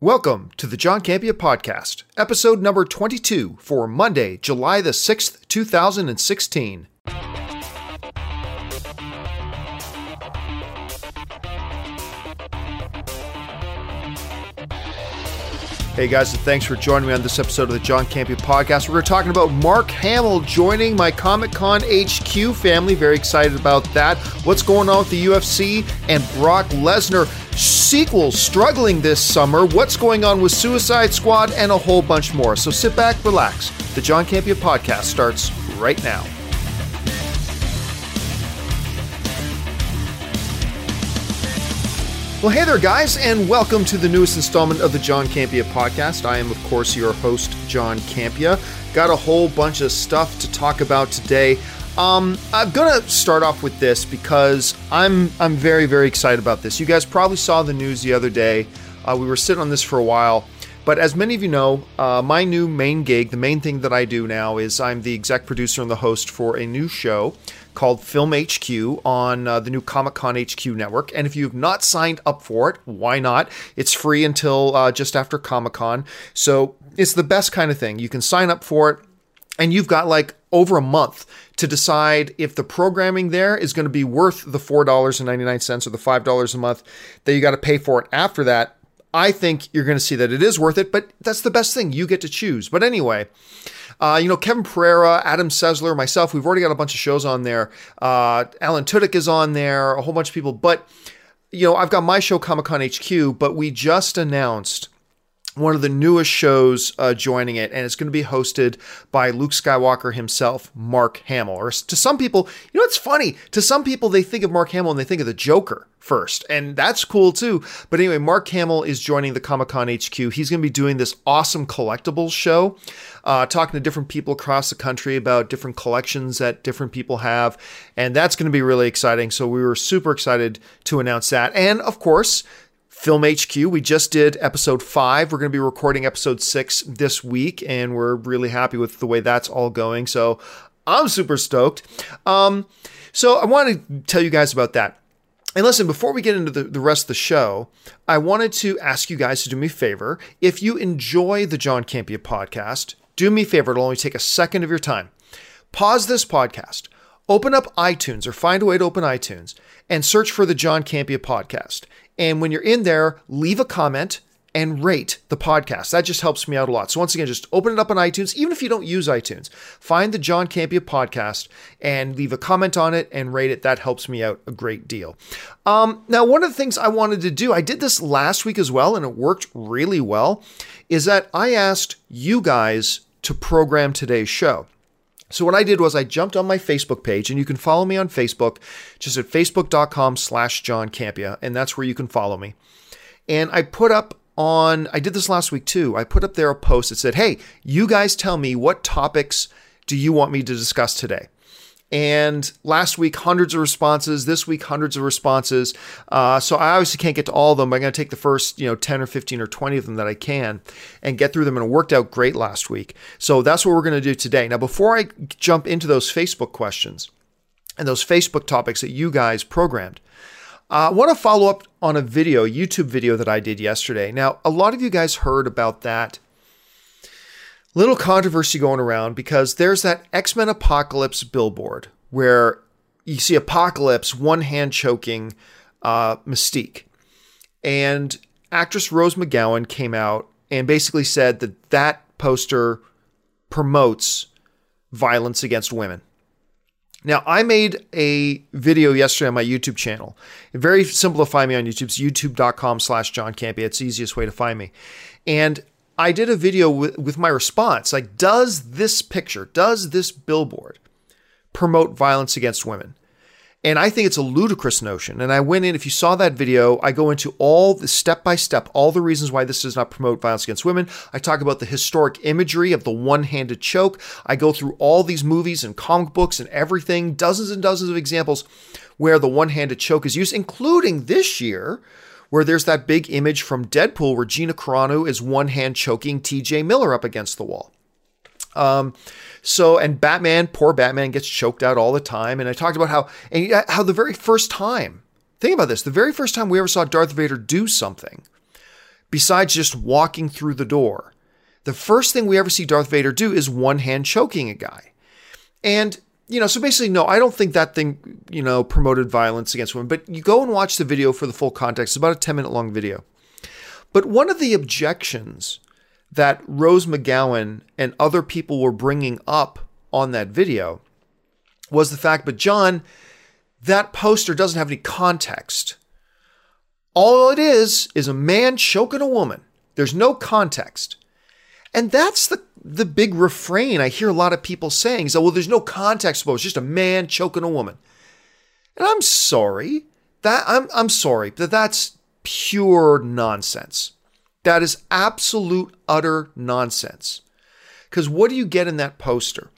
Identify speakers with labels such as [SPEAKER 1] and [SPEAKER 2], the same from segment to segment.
[SPEAKER 1] Welcome to the John Campea Podcast, episode number 22 for Monday, July the 6th, 2016. Hey guys, and thanks for joining me on this episode of the John Campea Podcast. We're talking about Mark Hamill joining my Comic Con HQ family. Very excited about that. What's going on with the UFC and Brock Lesnar sequels struggling this summer? What's going on with Suicide Squad and a whole bunch more. So sit back, relax. The John Campea Podcast starts right now. Well, hey there, guys, and welcome to the newest installment of the John Campea podcast. I am, of course, your host, John Campea. Got a whole bunch of stuff to talk about today. Um, I'm gonna start off with this because I'm I'm very very excited about this. You guys probably saw the news the other day. Uh, we were sitting on this for a while, but as many of you know, uh, my new main gig, the main thing that I do now, is I'm the exec producer and the host for a new show called Film HQ on uh, the new Comic Con HQ network. And if you have not signed up for it, why not? It's free until uh, just after Comic Con. So it's the best kind of thing. You can sign up for it, and you've got like over a month to decide if the programming there is going to be worth the $4.99 or the $5 a month that you got to pay for it after that. I think you're going to see that it is worth it, but that's the best thing. You get to choose. But anyway, uh, you know, Kevin Pereira, Adam Sessler, myself, we've already got a bunch of shows on there. Uh, Alan Tudyk is on there, a whole bunch of people. But, you know, I've got my show, Comic Con HQ, but we just announced one of the newest shows uh, joining it, and it's going to be hosted by Luke Skywalker himself, Mark Hamill. Or to some people, you know, it's funny. To some people, they think of Mark Hamill and they think of the Joker first, and that's cool too. But anyway, Mark Hamill is joining the Comic Con HQ. He's going to be doing this awesome collectibles show, uh, talking to different people across the country about different collections that different people have, and that's going to be really exciting. So we were super excited to announce that, and of course. Film HQ. We just did episode five. We're going to be recording episode six this week, and we're really happy with the way that's all going. So I'm super stoked. Um, so I want to tell you guys about that. And listen, before we get into the, the rest of the show, I wanted to ask you guys to do me a favor. If you enjoy the John Campea podcast, do me a favor. It'll only take a second of your time. Pause this podcast, open up iTunes or find a way to open iTunes and search for the John Campea podcast. And when you're in there, leave a comment and rate the podcast. That just helps me out a lot. So once again, just open it up on iTunes, even if you don't use iTunes. Find the John Campea podcast and leave a comment on it and rate it. That helps me out a great deal. Um, now, one of the things I wanted to do, I did this last week as well, and it worked really well, is that I asked you guys to program today's show. So what I did was I jumped on my Facebook page, and you can follow me on Facebook, just at facebook.com slash John Campea, and that's where you can follow me. And I put up on, I did this last week too, I put up there a post that said, hey, you guys tell me what topics do you want me to discuss today? And last week, hundreds of responses. This week, hundreds of responses. Uh, so I obviously can't get to all of them. I'm going to take the first, you know, 10 or 15 or 20 of them that I can and get through them. And it worked out great last week. So that's what we're going to do today. Now, before I jump into those Facebook questions and those Facebook topics that you guys programmed, uh, I want to follow up on a video, YouTube video that I did yesterday. Now, a lot of you guys heard about that little controversy going around because there's that X Men Apocalypse billboard where you see Apocalypse one hand choking uh, Mystique. And actress Rose McGowan came out and basically said that that poster promotes violence against women. Now, I made a video yesterday on my YouTube channel. Very simple to find me on YouTube. It's youtube.com slash John Campea. It's the easiest way to find me. And I did a video with, with my response. Like, does this picture, does this billboard promote violence against women? And I think it's a ludicrous notion. And I went in, if you saw that video, I go into all the step by step, all the reasons why this does not promote violence against women. I talk about the historic imagery of the one handed choke. I go through all these movies and comic books and everything, dozens and dozens of examples where the one handed choke is used, including this year, where there's that big image from Deadpool where Gina Carano is one hand choking TJ Miller up against the wall. Um, so and Batman, poor Batman, gets choked out all the time. And I talked about how and how the very first time, think about this, the very first time we ever saw Darth Vader do something, besides just walking through the door, the first thing we ever see Darth Vader do is one hand choking a guy. And you know, so basically, no, I don't think that thing, you know, promoted violence against women. But you go and watch the video for the full context. It's about a 10 minute long video. But one of the objections that Rose McGowan and other people were bringing up on that video was the fact, but John, that poster doesn't have any context. All it is is a man choking a woman. There's no context. And that's the the big refrain I hear a lot of people saying is, oh, well, there's no context to it. It's just a man choking a woman. And I'm sorry. That I'm I'm sorry that that's pure nonsense. That is absolute, utter nonsense. Because what do you get in that poster?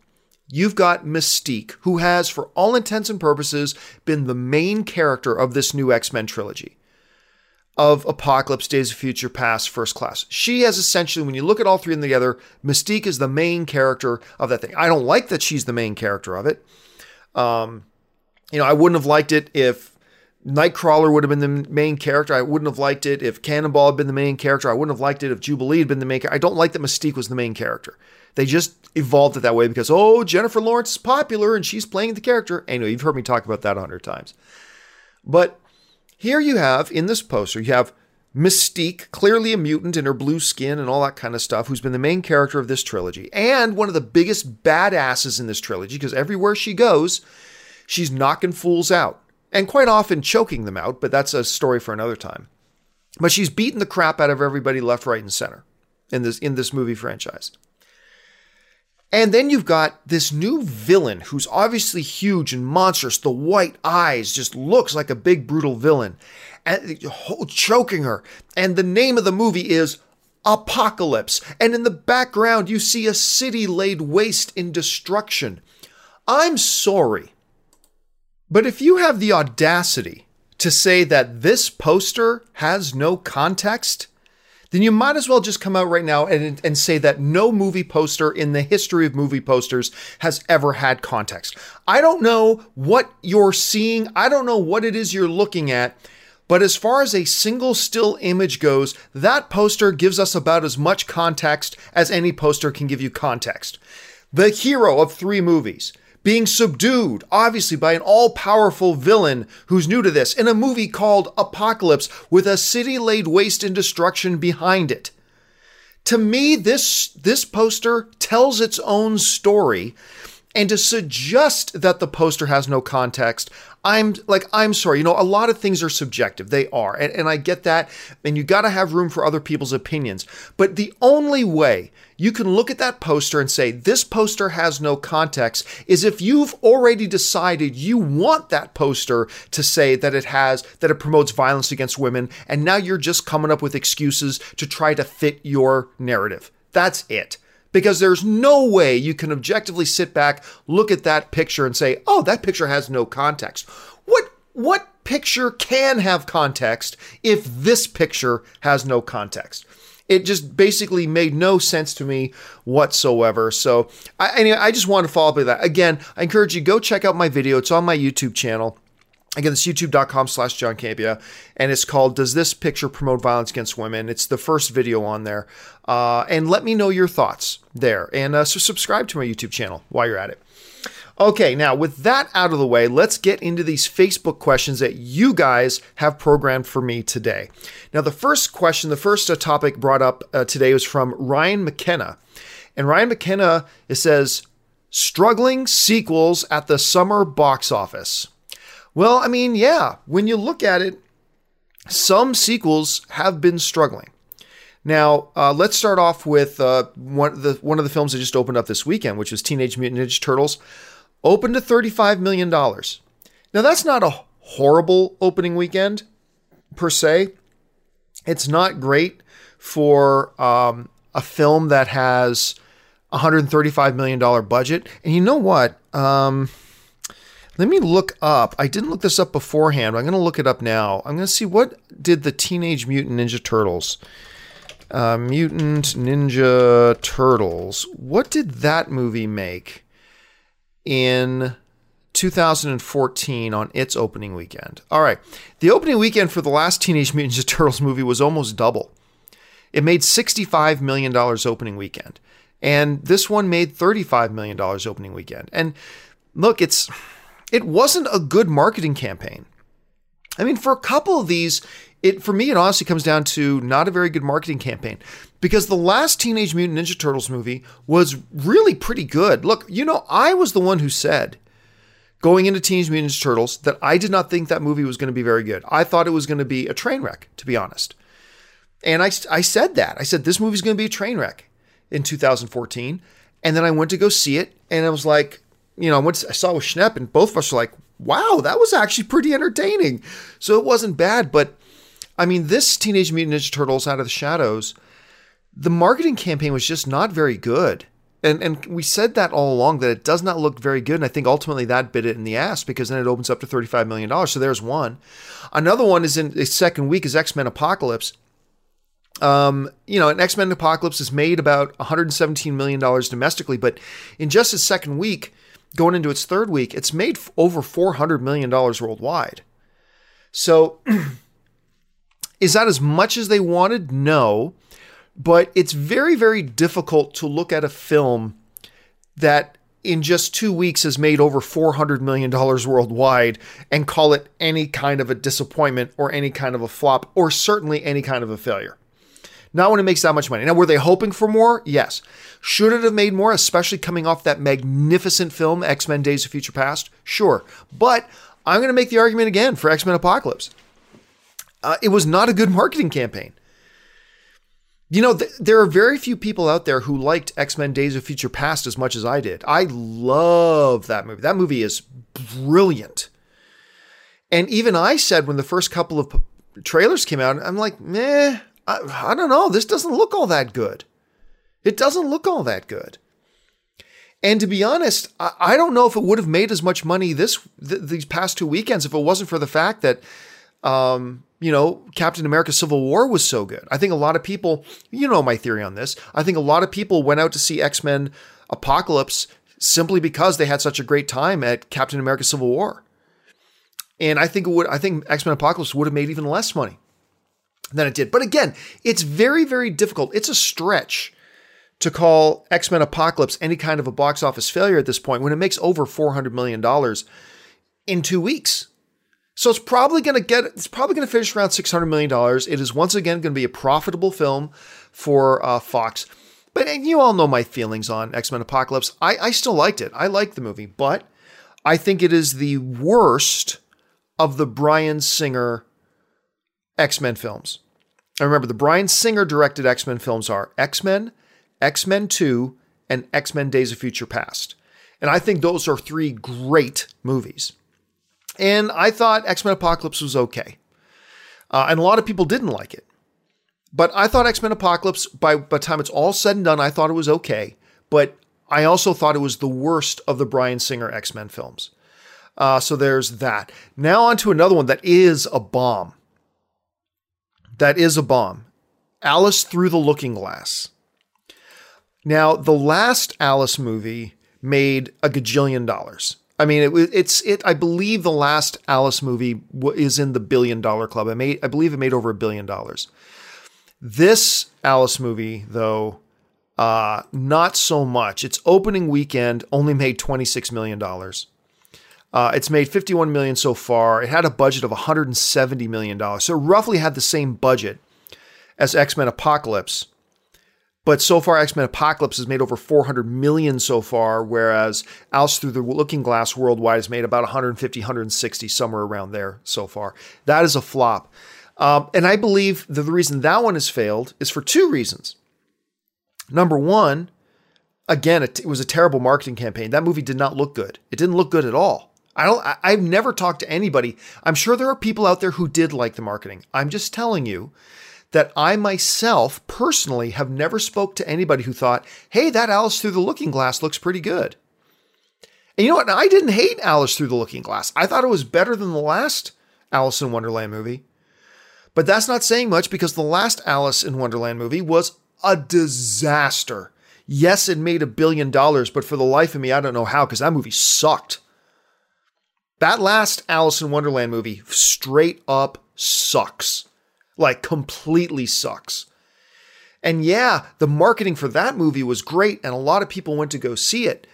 [SPEAKER 1] You've got Mystique, who has, for all intents and purposes, been the main character of this new X Men trilogy of Apocalypse, Days of Future Past, First Class. She has essentially, when you look at all three of them together, Mystique is the main character of that thing. I don't like that she's the main character of it. Um, you know, I wouldn't have liked it if Nightcrawler would have been the main character. I wouldn't have liked it if Cannonball had been the main character. I wouldn't have liked it if Jubilee had been the main character. I don't like that Mystique was the main character. They just evolved it that way because, oh, Jennifer Lawrence is popular and she's playing the character. Anyway, you've heard me talk about that a hundred times. But here you have in this poster, you have Mystique, clearly a mutant in her blue skin and all that kind of stuff, who's been the main character of this trilogy and one of the biggest badasses in this trilogy because everywhere she goes, she's knocking fools out and quite often choking them out, but that's a story for another time. But she's beating the crap out of everybody left, right, and center in this in this movie franchise. And then you've got this new villain who's obviously huge and monstrous. The white eyes just looks like a big brutal villain, and choking her. And the name of the movie is Apocalypse. And in the background, you see a city laid waste in destruction. I'm sorry. But if you have the audacity to say that this poster has no context, then you might as well just come out right now and, and say that no movie poster in the history of movie posters has ever had context. I don't know what you're seeing, I don't know what it is you're looking at. But as far as a single still image goes, that poster gives us about as much context as any poster can give you context. The hero of three movies, being subdued, obviously, by an all powerful villain who's new to this in a movie called Apocalypse with a city laid waste in destruction behind it. To me, this, this poster tells its own story. And to suggest that the poster has no context, I'm like, I'm sorry. You know, a lot of things are subjective. They are. And, and I get that. And you got to have room for other people's opinions. But the only way you can look at that poster and say, this poster has no context, is if you've already decided you want that poster to say that it has, that it promotes violence against women. And now you're just coming up with excuses to try to fit your narrative. That's it because there's no way you can objectively sit back, look at that picture and say, "Oh, that picture has no context." What what picture can have context if this picture has no context? It just basically made no sense to me whatsoever. So, I, anyway, I just want to follow up with that. Again, I encourage you go check out my video. It's on my YouTube channel. Again, it's youtube.com slash John Campea, and it's called Does This Picture Promote Violence Against Women? It's the first video on there. Uh, and let me know your thoughts there. And uh, so subscribe to my YouTube channel while you're at it. Okay, now with that out of the way, let's get into these Facebook questions that you guys have programmed for me today. Now, the first question, the first uh, topic brought up uh, today was from Ryan McKenna. And Ryan McKenna, it says, struggling sequels at the summer box office. Well, I mean, yeah, when you look at it, some sequels have been struggling. Now, uh, let's start off with uh, one, of the, one of the films that just opened up this weekend, which was Teenage Mutant Ninja Turtles. Opened to $35 million. Now, that's not a horrible opening weekend per se. It's not great for um, a film that has a $135 million budget. And you know what? Um, let me look up. I didn't look this up beforehand. I'm going to look it up now. I'm going to see what did the Teenage Mutant Ninja Turtles, uh, Mutant Ninja Turtles, what did that movie make in 2014 on its opening weekend? All right. The opening weekend for the last Teenage Mutant Ninja Turtles movie was almost double. It made $65 million opening weekend. And this one made $35 million opening weekend. And look, it's it wasn't a good marketing campaign. I mean, for a couple of these, it for me it honestly comes down to not a very good marketing campaign. Because the last Teenage Mutant Ninja Turtles movie was really pretty good. Look, you know, I was the one who said going into Teenage Mutant Ninja Turtles that I did not think that movie was going to be very good. I thought it was going to be a train wreck, to be honest. And I, I said that. I said, this movie's going to be a train wreck in 2014. And then I went to go see it, and I was like, you know, went I saw with Schnepp, and both of us were like, wow, that was actually pretty entertaining. So it wasn't bad. But I mean, this Teenage Mutant Ninja Turtles Out of the Shadows, the marketing campaign was just not very good. And, and we said that all along that it does not look very good. And I think ultimately that bit it in the ass because then it opens up to $35 million. So there's one. Another one is in its second week is X Men Apocalypse. Um, you know, an X Men Apocalypse has made about $117 million domestically, but in just its second week, going into its third week, it's made over $400 million worldwide. So, is that as much as they wanted? No. But it's very, very difficult to look at a film that in just two weeks has made over $400 million worldwide and call it any kind of a disappointment or any kind of a flop or certainly any kind of a failure. Not when it makes that much money. Now, were they hoping for more? Yes. Should it have made more, especially coming off that magnificent film, X Men Days of Future Past? Sure. But I'm going to make the argument again for X Men Apocalypse. Uh, it was not a good marketing campaign. You know, th- there are very few people out there who liked X Men Days of Future Past as much as I did. I love that movie. That movie is brilliant. And even I said when the first couple of p- trailers came out, I'm like, meh, I, I don't know. This doesn't look all that good. It doesn't look all that good. And to be honest, I, I don't know if it would have made as much money this th- these past two weekends if it wasn't for the fact that, um, you know, Captain America: Civil War was so good. I think a lot of people, you know, my theory on this. I think a lot of people went out to see X Men Apocalypse simply because they had such a great time at Captain America: Civil War. And I think it would. I think X Men Apocalypse would have made even less money than it did. But again, it's very, very difficult. It's a stretch to call X Men Apocalypse any kind of a box office failure at this point when it makes over $400 million in two weeks. So it's probably going to get, it's probably going to finish around $600 million. It is once again going to be a profitable film for uh, Fox. But you all know my feelings on X Men Apocalypse. I, I still liked it. I liked the movie, but I think it is the worst of the Bryan Singer X Men films. And remember, the Bryan Singer directed X Men films are X Men, X Men 2, and X Men Days of Future Past. And I think those are three great movies. And I thought X Men Apocalypse was okay. Uh, and a lot of people didn't like it. But I thought X Men Apocalypse, by, by the time it's all said and done, I thought it was okay. But I also thought it was the worst of the Bryan Singer X Men films. Uh, so there's that. Now, on to another one that is a bomb that is a bomb. Alice Through the Looking Glass. Now, the last Alice movie made a gajillion dollars. I mean, it, it's it. I believe the last Alice movie is in the billion dollar club. I made, I believe it made over a billion dollars. This Alice movie, though, uh, not so much. Its opening weekend only made twenty six million dollars. Uh, it's made 51 million so far. It had a budget of 170 million dollars, so it roughly had the same budget as X Men Apocalypse. But so far, X Men Apocalypse has made over 400 million so far, whereas Alice Through the Looking Glass worldwide has made about 150, 160, somewhere around there so far. That is a flop. Um, and I believe that the reason that one has failed is for two reasons. Number one, again, it, it was a terrible marketing campaign. That movie did not look good. It didn't look good at all. I don't. I've never talked to anybody. I'm sure there are people out there who did like the marketing. I'm just telling you that I myself personally have never spoke to anybody who thought, "Hey, that Alice through the Looking Glass looks pretty good." And you know what? I didn't hate Alice through the Looking Glass. I thought it was better than the last Alice in Wonderland movie. But that's not saying much because the last Alice in Wonderland movie was a disaster. Yes, it made a billion dollars, but for the life of me, I don't know how because that movie sucked. That last Alice in Wonderland movie straight up sucks. Like, completely sucks. And yeah, the marketing for that movie was great, and a lot of people went to go see it.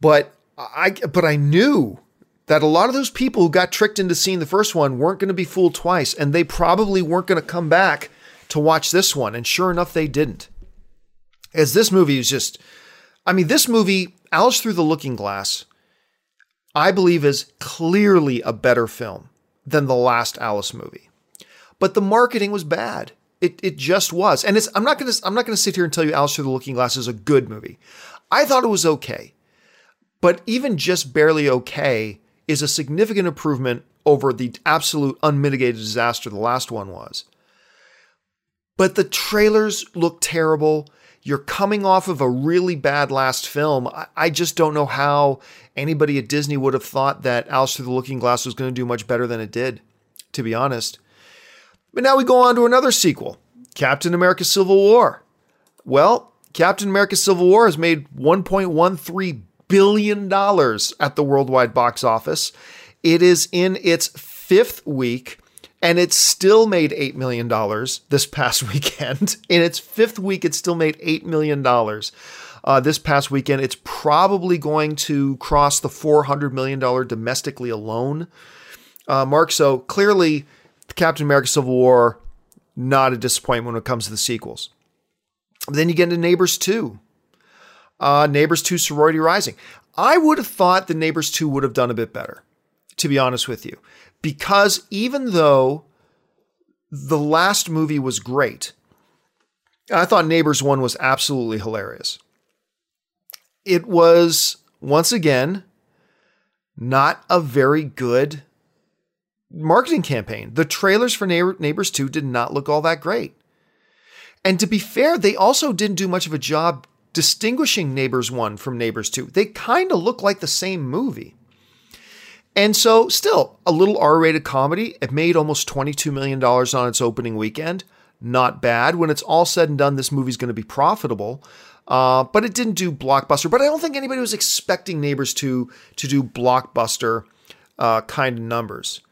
[SPEAKER 1] But I, but I knew that a lot of those people who got tricked into seeing the first one weren't going to be fooled twice, and they probably weren't going to come back to watch this one. And sure enough, they didn't. As this movie is just, I mean, this movie, Alice Through the Looking Glass, I believe is clearly a better film than the last Alice movie. But the marketing was bad. It, it just was. And I'm not gonna I'm not gonna sit here and tell you Alice Through the Looking Glass is a good movie. I thought it was okay. But even just barely okay is a significant improvement over the absolute unmitigated disaster the last one was. But the trailers look terrible. You're coming off of a really bad last film. I just don't know how anybody at Disney would have thought that Alice Through the Looking Glass was going to do much better than it did, to be honest. But now we go on to another sequel Captain America Civil War. Well, Captain America Civil War has made 1.13 billion dollars at the worldwide box office. It is in its fifth week and it still made $8 million this past weekend. In its fifth week, it still made $8 million. Uh, this past weekend, it's probably going to cross the $400 million domestically alone. Uh, Mark, so clearly, Captain America Civil War, not a disappointment when it comes to the sequels. Then you get into Neighbors 2 uh, Neighbors 2 Sorority Rising. I would have thought the Neighbors 2 would have done a bit better, to be honest with you. Because even though the last movie was great, I thought Neighbors 1 was absolutely hilarious. It was, once again, not a very good marketing campaign. The trailers for Neighbors 2 did not look all that great. And to be fair, they also didn't do much of a job distinguishing Neighbors 1 from Neighbors 2. They kind of look like the same movie. And so, still, a little R rated comedy. It made almost $22 million on its opening weekend. Not bad. When it's all said and done, this movie's going to be profitable. Uh, but it didn't do blockbuster. But I don't think anybody was expecting Neighbors 2 to do blockbuster uh, kind of numbers.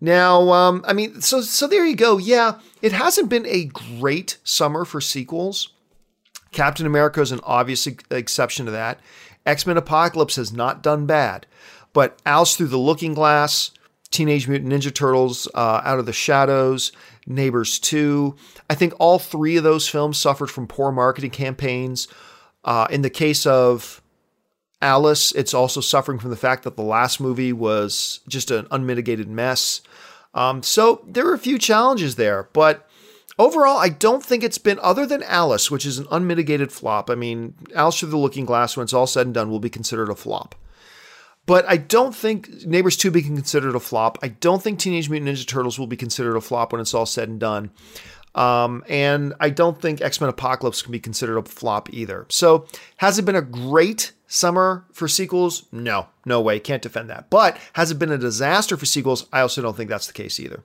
[SPEAKER 1] Now, um, I mean, so so there you go. Yeah, it hasn't been a great summer for sequels. Captain America is an obvious exception to that. X Men Apocalypse has not done bad, but Alice Through the Looking Glass, Teenage Mutant Ninja Turtles, uh, Out of the Shadows, Neighbors 2. I think all three of those films suffered from poor marketing campaigns. Uh, in the case of Alice, it's also suffering from the fact that the last movie was just an unmitigated mess. Um, so there are a few challenges there, but Overall, I don't think it's been, other than Alice, which is an unmitigated flop. I mean, Alice Through the Looking Glass, when it's all said and done, will be considered a flop. But I don't think Neighbors 2 be considered a flop. I don't think Teenage Mutant Ninja Turtles will be considered a flop when it's all said and done. Um, and I don't think X Men Apocalypse can be considered a flop either. So, has it been a great summer for sequels? No, no way. Can't defend that. But has it been a disaster for sequels? I also don't think that's the case either.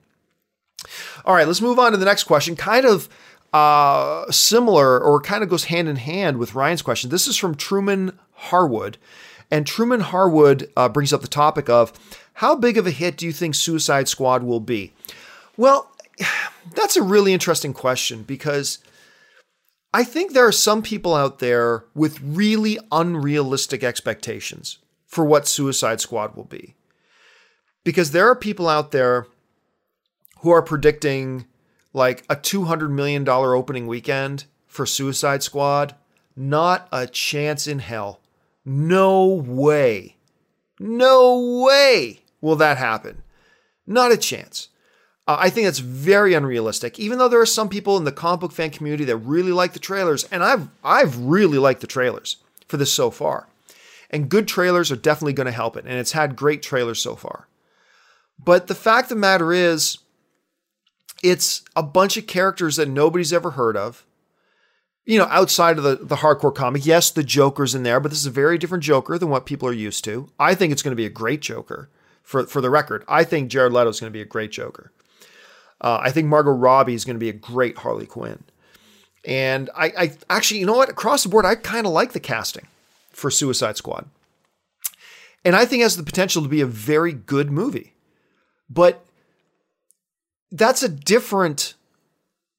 [SPEAKER 1] All right, let's move on to the next question. Kind of uh, similar or kind of goes hand in hand with Ryan's question. This is from Truman Harwood. And Truman Harwood uh, brings up the topic of how big of a hit do you think Suicide Squad will be? Well, that's a really interesting question because I think there are some people out there with really unrealistic expectations for what Suicide Squad will be. Because there are people out there who are predicting like a $200 million opening weekend for Suicide Squad. Not a chance in hell. No way. No way will that happen. Not a chance. Uh, I think that's very unrealistic. Even though there are some people in the comic book fan community that really like the trailers, and I've I've really liked the trailers for this so far. And good trailers are definitely going to help it. And it's had great trailers so far. But the fact of the matter is, it's a bunch of characters that nobody's ever heard of. You know, outside of the, the hardcore comic, yes, the Joker's in there, but this is a very different Joker than what people are used to. I think it's going to be a great Joker. For, for the record, I think Jared Leto is going to be a great Joker. Uh, I think Margot Robbie is going to be a great Harley Quinn. And I, I actually, you know what? Across the board, I kind of like the casting for Suicide Squad. And I think has the potential to be a very good movie. But that's a different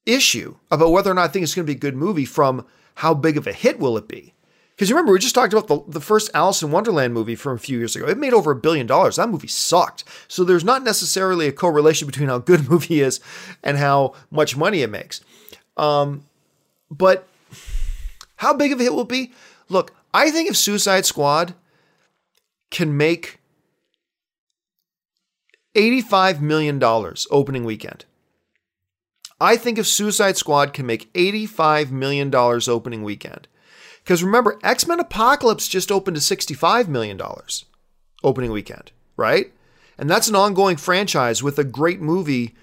[SPEAKER 1] issue about whether or not I think it's going to be a good movie from how big of a hit will it be. Because you remember, we just talked about the, the first Alice in Wonderland movie from a few years ago. It made over a billion dollars. That movie sucked. So there's not necessarily a correlation between how good a movie is and how much money it makes. Um, but how big of a hit will it be? Look, I think if Suicide Squad can make $85 million opening weekend, I think if Suicide Squad can make $85 million opening weekend, because remember, X Men Apocalypse just opened to $65 million opening weekend, right? And that's an ongoing franchise with a great movie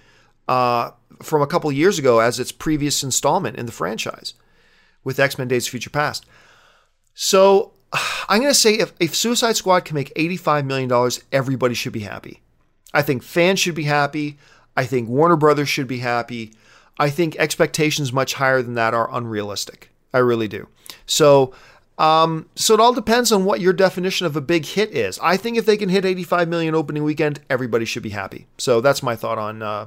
[SPEAKER 1] uh, from a couple years ago as its previous installment in the franchise with X Men Days of Future Past. So I'm going to say if, if Suicide Squad can make $85 million, everybody should be happy. I think fans should be happy. I think Warner Brothers should be happy. I think expectations much higher than that are unrealistic. I really do. So, um, so it all depends on what your definition of a big hit is. I think if they can hit 85 million opening weekend, everybody should be happy. So that's my thought on uh,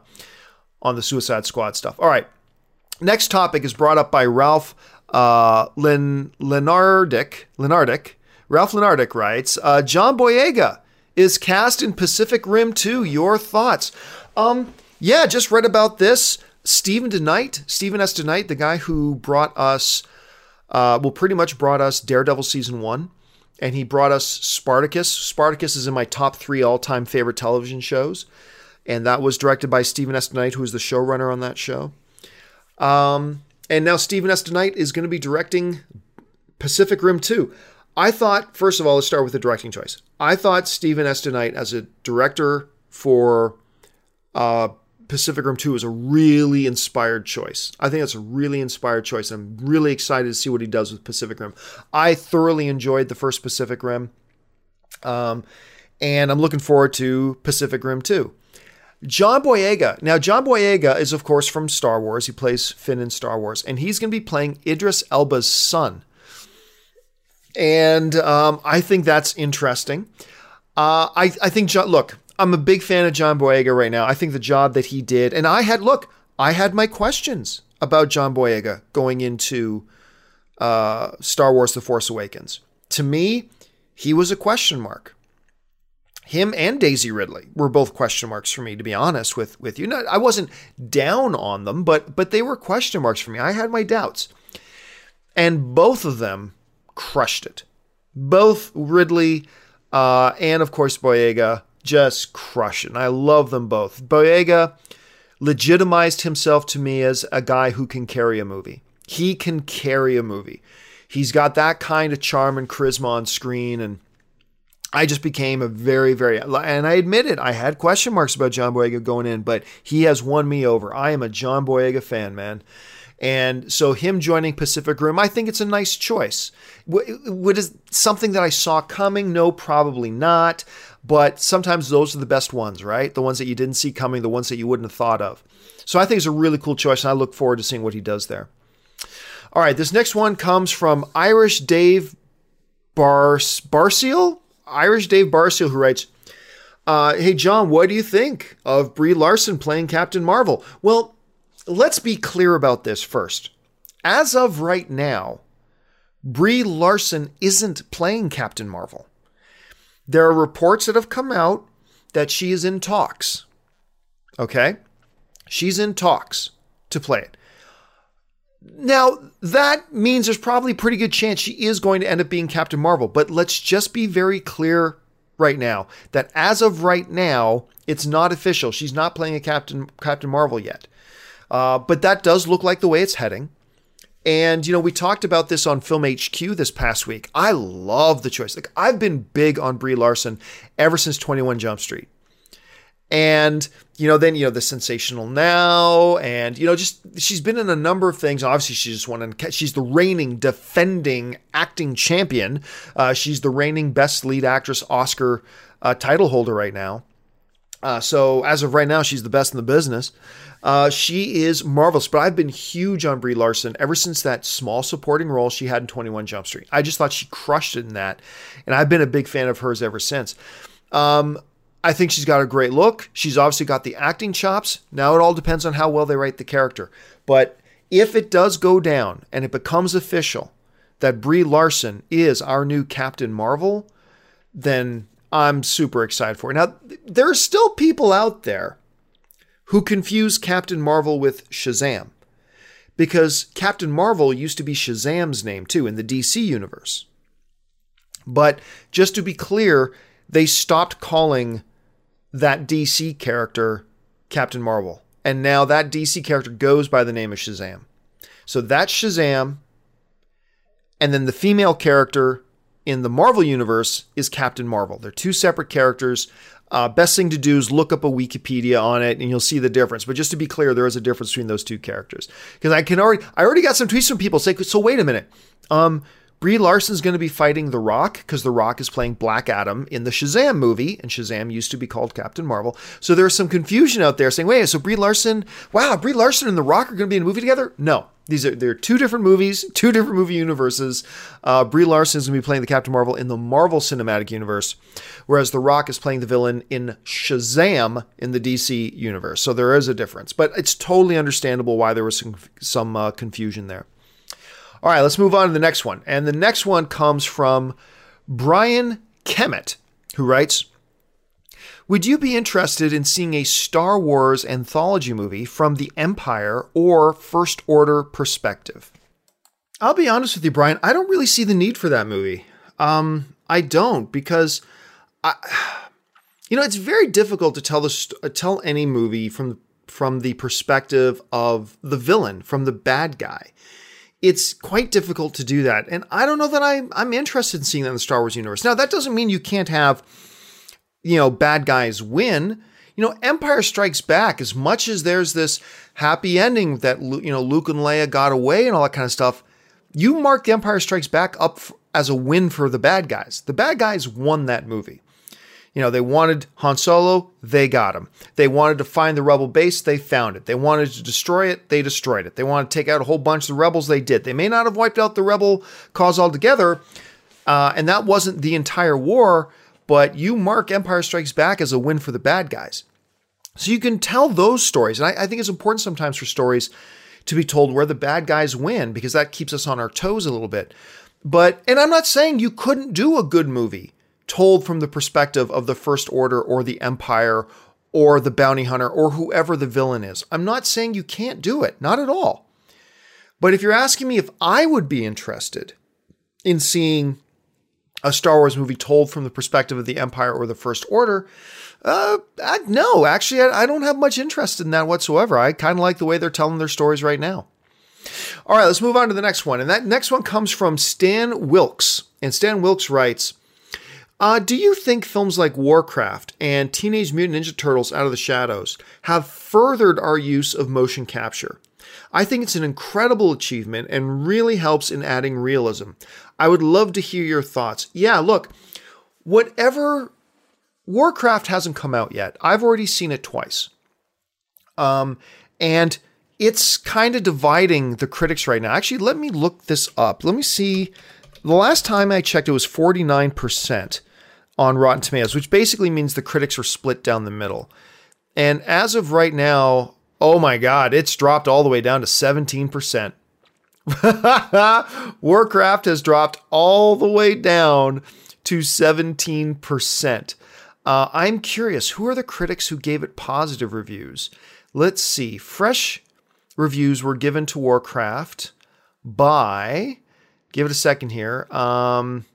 [SPEAKER 1] on the Suicide Squad stuff. All right, next topic is brought up by Ralph uh, Len Lenardic. Lenardic. Ralph Lenardic writes, uh, John Boyega is cast in Pacific Rim 2. Your thoughts? Um, yeah, just read about this. Steven DeKnight, Steven S. DeKnight, the guy who brought us, uh, well, pretty much brought us Daredevil season one, and he brought us Spartacus. Spartacus is in my top three all-time favorite television shows, and that was directed by Steven S. DeKnight, who is the showrunner on that show. Um, and now Steven S. DeKnight is going to be directing Pacific Rim 2. I thought, first of all, let's start with the directing choice. I thought Steven S. DeKnight as a director for uh, Pacific Rim 2 is a really inspired choice. I think that's a really inspired choice. I'm really excited to see what he does with Pacific Rim. I thoroughly enjoyed the first Pacific Rim. Um, and I'm looking forward to Pacific Rim 2. John Boyega. Now, John Boyega is, of course, from Star Wars. He plays Finn in Star Wars, and he's going to be playing Idris Elba's son. And um, I think that's interesting. Uh, I, I think, John, look, I'm a big fan of John Boyega right now. I think the job that he did, and I had look, I had my questions about John Boyega going into uh, Star Wars: The Force Awakens. To me, he was a question mark. Him and Daisy Ridley were both question marks for me, to be honest with with you. Not, I wasn't down on them, but but they were question marks for me. I had my doubts, and both of them crushed it. Both Ridley uh, and of course Boyega just crush it. And I love them both. Boyega legitimized himself to me as a guy who can carry a movie. He can carry a movie. He's got that kind of charm and charisma on screen and I just became a very, very, and I admit it, I had question marks about John Boyega going in, but he has won me over. I am a John Boyega fan, man. And so him joining Pacific Rim, I think it's a nice choice. What is something that I saw coming? No, probably not. But sometimes those are the best ones, right? The ones that you didn't see coming, the ones that you wouldn't have thought of. So I think it's a really cool choice, and I look forward to seeing what he does there. All right, this next one comes from Irish Dave Bar- Barseal? Irish Dave Barseal, who writes, uh, Hey, John, what do you think of Brie Larson playing Captain Marvel? Well, let's be clear about this first. As of right now, Brie Larson isn't playing Captain Marvel. There are reports that have come out that she is in talks. Okay? She's in talks to play it. Now, that means there's probably a pretty good chance she is going to end up being Captain Marvel, but let's just be very clear right now that as of right now, it's not official. She's not playing a Captain Captain Marvel yet. Uh, but that does look like the way it's heading. And, you know, we talked about this on Film HQ this past week. I love the choice. Like, I've been big on Brie Larson ever since 21 Jump Street. And, you know, then, you know, the sensational now, and, you know, just she's been in a number of things. Obviously, she just won, and she's the reigning, defending acting champion. Uh, she's the reigning best lead actress Oscar uh, title holder right now. Uh, so as of right now, she's the best in the business. Uh, she is marvelous, but I've been huge on Brie Larson ever since that small supporting role she had in 21 Jump Street. I just thought she crushed it in that, and I've been a big fan of hers ever since. Um, I think she's got a great look. She's obviously got the acting chops. Now it all depends on how well they write the character. But if it does go down and it becomes official that Brie Larson is our new Captain Marvel, then I'm super excited for it. Now, there are still people out there who confuse Captain Marvel with Shazam because Captain Marvel used to be Shazam's name too in the DC universe. But just to be clear, they stopped calling that DC character Captain Marvel. And now that DC character goes by the name of Shazam. So that's Shazam. And then the female character in the Marvel universe is Captain Marvel. They're two separate characters. Uh, best thing to do is look up a Wikipedia on it, and you'll see the difference. But just to be clear, there is a difference between those two characters because I can already I already got some tweets from people say, so wait a minute, um, Brie Larson's going to be fighting The Rock because The Rock is playing Black Adam in the Shazam movie, and Shazam used to be called Captain Marvel. So there's some confusion out there saying, wait, so Brie Larson, wow, Brie Larson and The Rock are going to be in a movie together? No, these are they're two different movies, two different movie universes. Uh, Brie Larson is going to be playing the Captain Marvel in the Marvel Cinematic Universe, whereas The Rock is playing the villain in Shazam in the DC universe. So there is a difference, but it's totally understandable why there was some some uh, confusion there. All right, let's move on to the next one, and the next one comes from Brian Kemet, who writes. Would you be interested in seeing a Star Wars anthology movie from the Empire or First Order perspective? I'll be honest with you, Brian. I don't really see the need for that movie. Um, I don't because, I, you know, it's very difficult to tell the uh, tell any movie from from the perspective of the villain, from the bad guy. It's quite difficult to do that, and I don't know that I I'm interested in seeing that in the Star Wars universe. Now, that doesn't mean you can't have you know, bad guys win. You know, Empire Strikes Back, as much as there's this happy ending that, you know, Luke and Leia got away and all that kind of stuff, you mark the Empire Strikes Back up as a win for the bad guys. The bad guys won that movie. You know, they wanted Han Solo, they got him. They wanted to find the rebel base, they found it. They wanted to destroy it, they destroyed it. They wanted to take out a whole bunch of the rebels, they did. They may not have wiped out the rebel cause altogether, uh, and that wasn't the entire war, but you mark Empire Strikes Back as a win for the bad guys. So you can tell those stories. And I, I, think it's important sometimes for stories to be told where the bad guys win because that keeps us on our toes a little bit. But, and I'm not saying you couldn't do a good movie told from the perspective of the First Order or the Empire or the bounty hunter or whoever the villain is. I'm not saying you can't do it, not at all. But if you're asking me if I would be interested in seeing a Star Wars movie told from the perspective of the Empire or the First Order. Uh, I, no, actually, I, I don't have much interest in that whatsoever. I kind of like the way they're telling their stories right now. All right, let's move on to the next one. And that next one comes from Stan Wilkes. And Stan Wilkes writes uh, Do you think films like Warcraft and Teenage Mutant Ninja Turtles Out of the Shadows have furthered our use of motion capture? I think it's an incredible achievement and really helps in adding realism. I would love to hear your thoughts. Yeah, look, whatever Warcraft hasn't come out yet. I've already seen it twice. Um, and it's kind of dividing the critics right now. Actually, let me look this up. Let me see. The last time I checked, it was 49% on Rotten Tomatoes, which basically means the critics are split down the middle. And as of right now, Oh my God, it's dropped all the way down to 17%. Warcraft has dropped all the way down to 17%. Uh, I'm curious, who are the critics who gave it positive reviews? Let's see. Fresh reviews were given to Warcraft by, give it a second here. Um,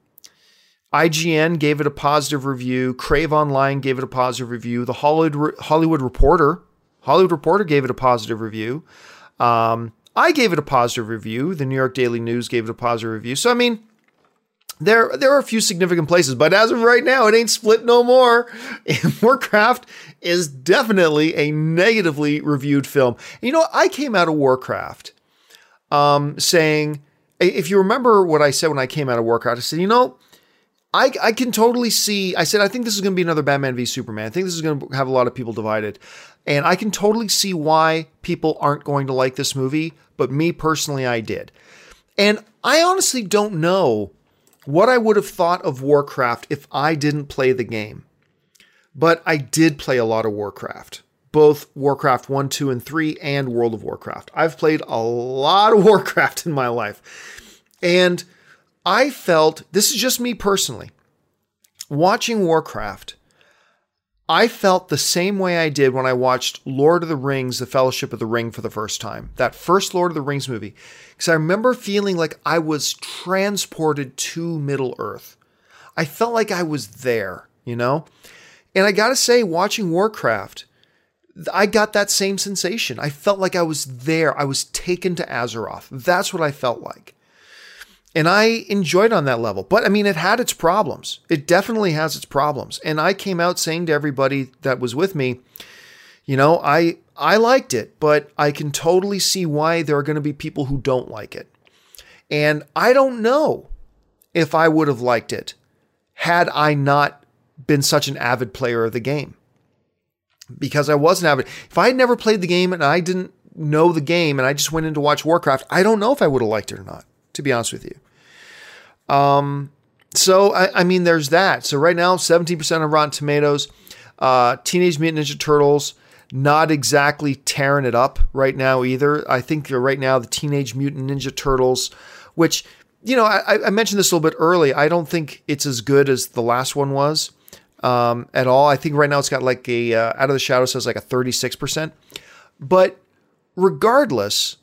[SPEAKER 1] IGN gave it a positive review. Crave Online gave it a positive review. The Hollywood, Hollywood Reporter Hollywood Reporter gave it a positive review. Um, I gave it a positive review. The New York Daily News gave it a positive review. So I mean, there there are a few significant places, but as of right now, it ain't split no more. Warcraft is definitely a negatively reviewed film. And you know, I came out of Warcraft um, saying, if you remember what I said when I came out of Warcraft, I said, you know, I, I can totally see. I said, I think this is going to be another Batman v Superman. I think this is going to have a lot of people divided. And I can totally see why people aren't going to like this movie, but me personally, I did. And I honestly don't know what I would have thought of Warcraft if I didn't play the game. But I did play a lot of Warcraft, both Warcraft 1, 2, and 3, and World of Warcraft. I've played a lot of Warcraft in my life. And I felt, this is just me personally, watching Warcraft, I felt the same way I did when I watched Lord of the Rings, The Fellowship of the Ring for the first time. That first Lord of the Rings movie. Because I remember feeling like I was transported to Middle Earth. I felt like I was there, you know? And I gotta say, watching Warcraft, I got that same sensation. I felt like I was there. I was taken to Azeroth. That's what I felt like. And I enjoyed on that level. But I mean, it had its problems. It definitely has its problems. And I came out saying to everybody that was with me, you know, I I liked it, but I can totally see why there are going to be people who don't like it. And I don't know if I would have liked it had I not been such an avid player of the game. Because I wasn't avid. If I had never played the game and I didn't know the game and I just went in to watch Warcraft, I don't know if I would have liked it or not, to be honest with you. Um, so I, I mean, there's that. So right now, 17% of Rotten Tomatoes. Uh, Teenage Mutant Ninja Turtles, not exactly tearing it up right now either. I think right now the Teenage Mutant Ninja Turtles, which you know, I, I mentioned this a little bit early. I don't think it's as good as the last one was um, at all. I think right now it's got like a uh, Out of the Shadows says like a 36%. But regardless,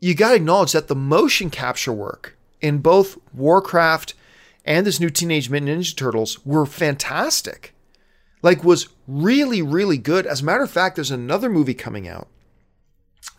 [SPEAKER 1] you got to acknowledge that the motion capture work in both Warcraft and this new Teenage Mutant Ninja Turtles were fantastic. Like, was really, really good. As a matter of fact, there's another movie coming out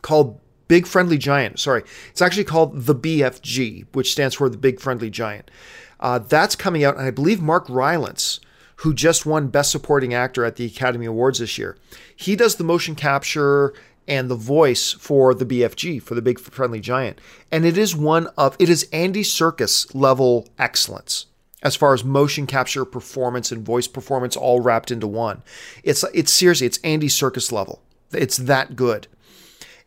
[SPEAKER 1] called Big Friendly Giant. Sorry, it's actually called The BFG, which stands for The Big Friendly Giant. Uh, that's coming out, and I believe Mark Rylance, who just won Best Supporting Actor at the Academy Awards this year, he does the motion capture and the voice for the BFG, for the Big Friendly Giant. And it is one of, it is Andy Serkis level excellence as far as motion capture performance and voice performance all wrapped into one. It's, it's seriously, it's Andy Serkis level. It's that good.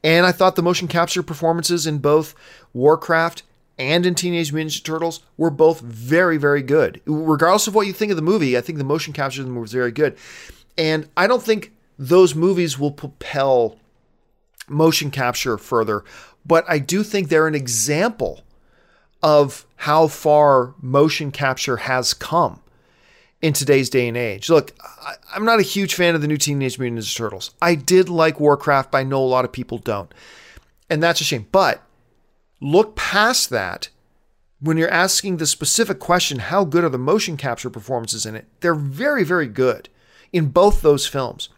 [SPEAKER 1] And I thought the motion capture performances in both Warcraft and in Teenage Mutant Ninja Turtles were both very, very good. Regardless of what you think of the movie, I think the motion capture of them was very good. And I don't think those movies will propel motion capture further, but I do think they're an example of how far motion capture has come in today's day and age. Look, I, am not a huge fan of the new Teenage Mutant Ninja Turtles. I did like Warcraft, but I know a lot of people don't. And that's a shame. But look past that. When you're asking the specific question, how good are the motion capture performances in it? They're very, very good in both those films.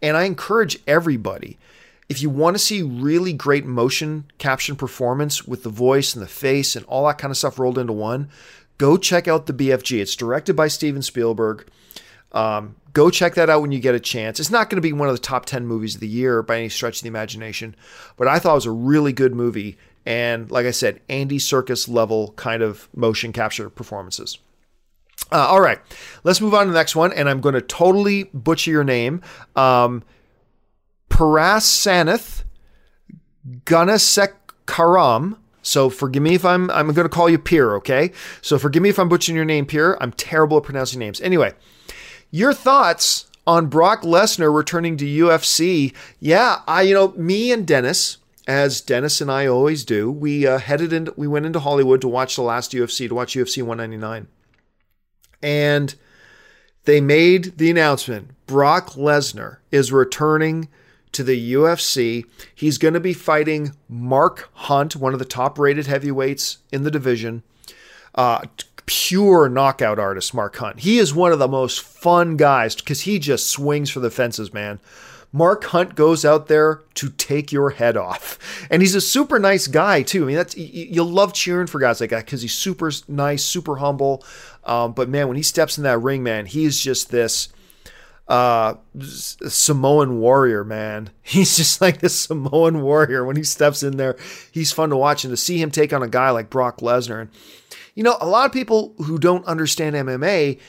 [SPEAKER 1] And I encourage everybody if you want to see really great motion capture performance with the voice and the face and all that kind of stuff rolled into one, go check out the BFG. It's directed by Steven Spielberg. Um, go check that out when you get a chance. It's not going to be one of the top 10 movies of the year by any stretch of the imagination, but I thought it was a really good movie. And like I said, Andy Serkis level kind of motion capture performances. Uh, all right, let's move on to the next one. And I'm going to totally butcher your name. Um, Parasaneth Gunasekaram. So forgive me if I'm I'm going to call you Pierre, okay? So forgive me if I'm butchering your name, Pierre. I'm terrible at pronouncing names. Anyway, your thoughts on Brock Lesnar returning to UFC? Yeah, I you know me and Dennis, as Dennis and I always do, we uh, headed in. We went into Hollywood to watch the last UFC, to watch UFC 199, and they made the announcement: Brock Lesnar is returning to the UFC. He's going to be fighting Mark Hunt, one of the top rated heavyweights in the division. Uh, pure knockout artist, Mark Hunt. He is one of the most fun guys because he just swings for the fences, man. Mark Hunt goes out there to take your head off. And he's a super nice guy, too. I mean, that's you love cheering for guys like that because he's super nice, super humble. Um, but man, when he steps in that ring, man, he is just this uh, Samoan warrior, man. He's just like this Samoan warrior when he steps in there. He's fun to watch. And to see him take on a guy like Brock Lesnar. And, you know, a lot of people who don't understand MMA,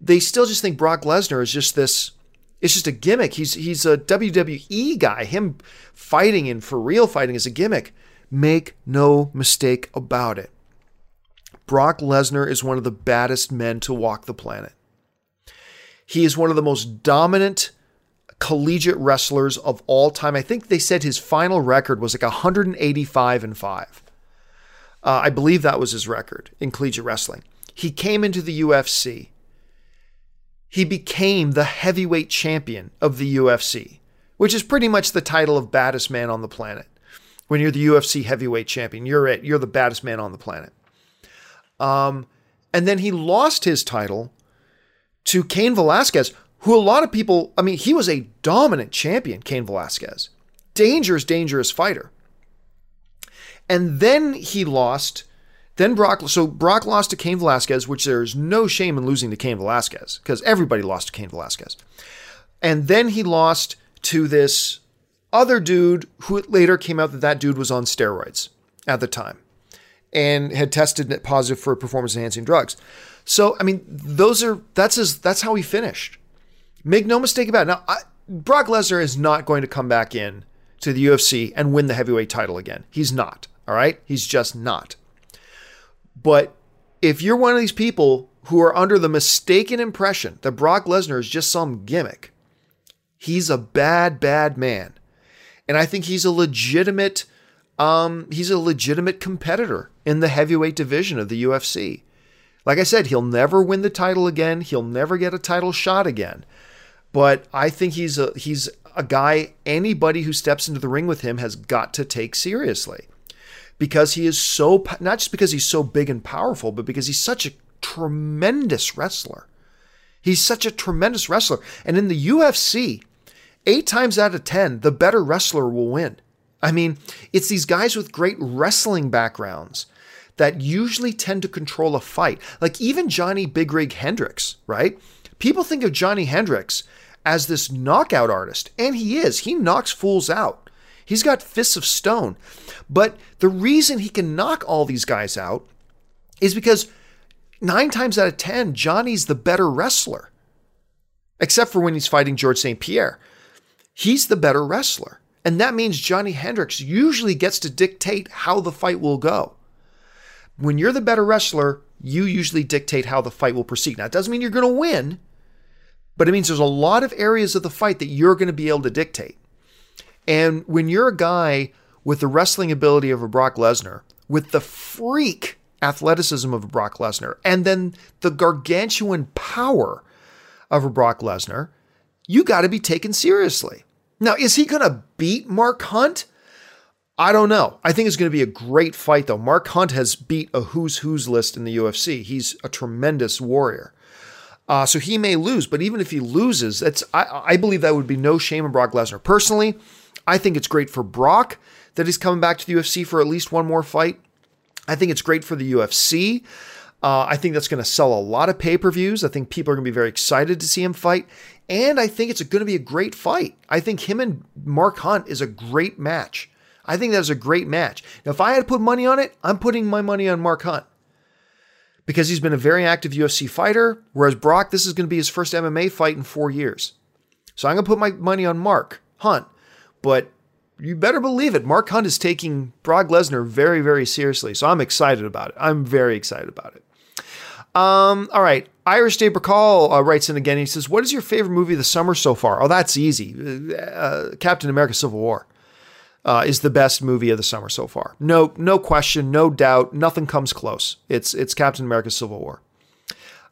[SPEAKER 1] they still just think Brock Lesnar is just this it's just a gimmick. He's he's a WWE guy. Him fighting and for real fighting is a gimmick. Make no mistake about it. Brock Lesnar is one of the baddest men to walk the planet. He is one of the most dominant collegiate wrestlers of all time. I think they said his final record was like 185 and 5. Uh, I believe that was his record in collegiate wrestling. He came into the UFC he became the heavyweight champion of the UFC, which is pretty much the title of baddest man on the planet. When you're the UFC heavyweight champion, you're it. You're the baddest man on the planet. Um, and then he lost his title to Cain Velasquez, who a lot of people, I mean, he was a dominant champion, Cain Velasquez. Dangerous, dangerous fighter. And then he lost then Brock, so Brock lost to Cain Velasquez, which there's no shame in losing to Cain Velasquez because everybody lost to Cain Velasquez. And then he lost to this other dude who later came out that that dude was on steroids at the time and had tested positive for performance enhancing drugs. So, I mean, those are, that's his, that's how he finished. Make no mistake about it. Now, I, Brock Lesnar is not going to come back in to the UFC and win the heavyweight title again. He's not. All right. He's just not. But if you're one of these people who are under the mistaken impression that Brock Lesnar is just some gimmick, he's a bad, bad man. And I think he's a legitimate um, he's a legitimate competitor in the heavyweight division of the UFC. Like I said, he'll never win the title again. He'll never get a title shot again. But I think he's a he's a guy anybody who steps into the ring with him has got to take seriously because he is so, not just because he's so big and powerful, but because he's such a tremendous wrestler. He's such a tremendous wrestler. And in the UFC, eight times out of 10, the better wrestler will win. I mean, it's these guys with great wrestling backgrounds that usually tend to control a fight. Like even Johnny Big Rig Hendricks, right? People think of Johnny Hendricks as this knockout artist, and he is. He knocks fools out. He's got fists of stone. But the reason he can knock all these guys out is because nine times out of 10, Johnny's the better wrestler, except for when he's fighting George St. Pierre. He's the better wrestler. And that means Johnny Hendricks usually gets to dictate how the fight will go. When you're the better wrestler, you usually dictate how the fight will proceed. Now, it doesn't mean you're going to win, but it means there's a lot of areas of the fight that you're going to be able to dictate. And when you're a guy with the wrestling ability of a Brock Lesnar, with the freak athleticism of a Brock Lesnar, and then the gargantuan power of a Brock Lesnar, you got to be taken seriously. Now, is he going to beat Mark Hunt? I don't know. I think it's going to be a great fight, though. Mark Hunt has beat a who's who's list in the UFC. He's a tremendous warrior. Uh, so he may lose, but even if he loses, that's I, I believe that would be no shame in Brock Lesnar. Personally, I think it's great for Brock that he's coming back to the UFC for at least one more fight. I think it's great for the UFC. Uh, I think that's going to sell a lot of pay per views. I think people are going to be very excited to see him fight. And I think it's going to be a great fight. I think him and Mark Hunt is a great match. I think that was a great match. Now, if I had to put money on it, I'm putting my money on Mark Hunt because he's been a very active UFC fighter, whereas Brock, this is going to be his first MMA fight in four years. So I'm going to put my money on Mark Hunt. But you better believe it. Mark Hunt is taking Brock Lesnar very, very seriously. So I'm excited about it. I'm very excited about it. Um, all right. Irish Dave Bacall uh, writes in again. He says, What is your favorite movie of the summer so far? Oh, that's easy. Uh, Captain America Civil War uh, is the best movie of the summer so far. No, no question, no doubt. Nothing comes close. It's, it's Captain America Civil War.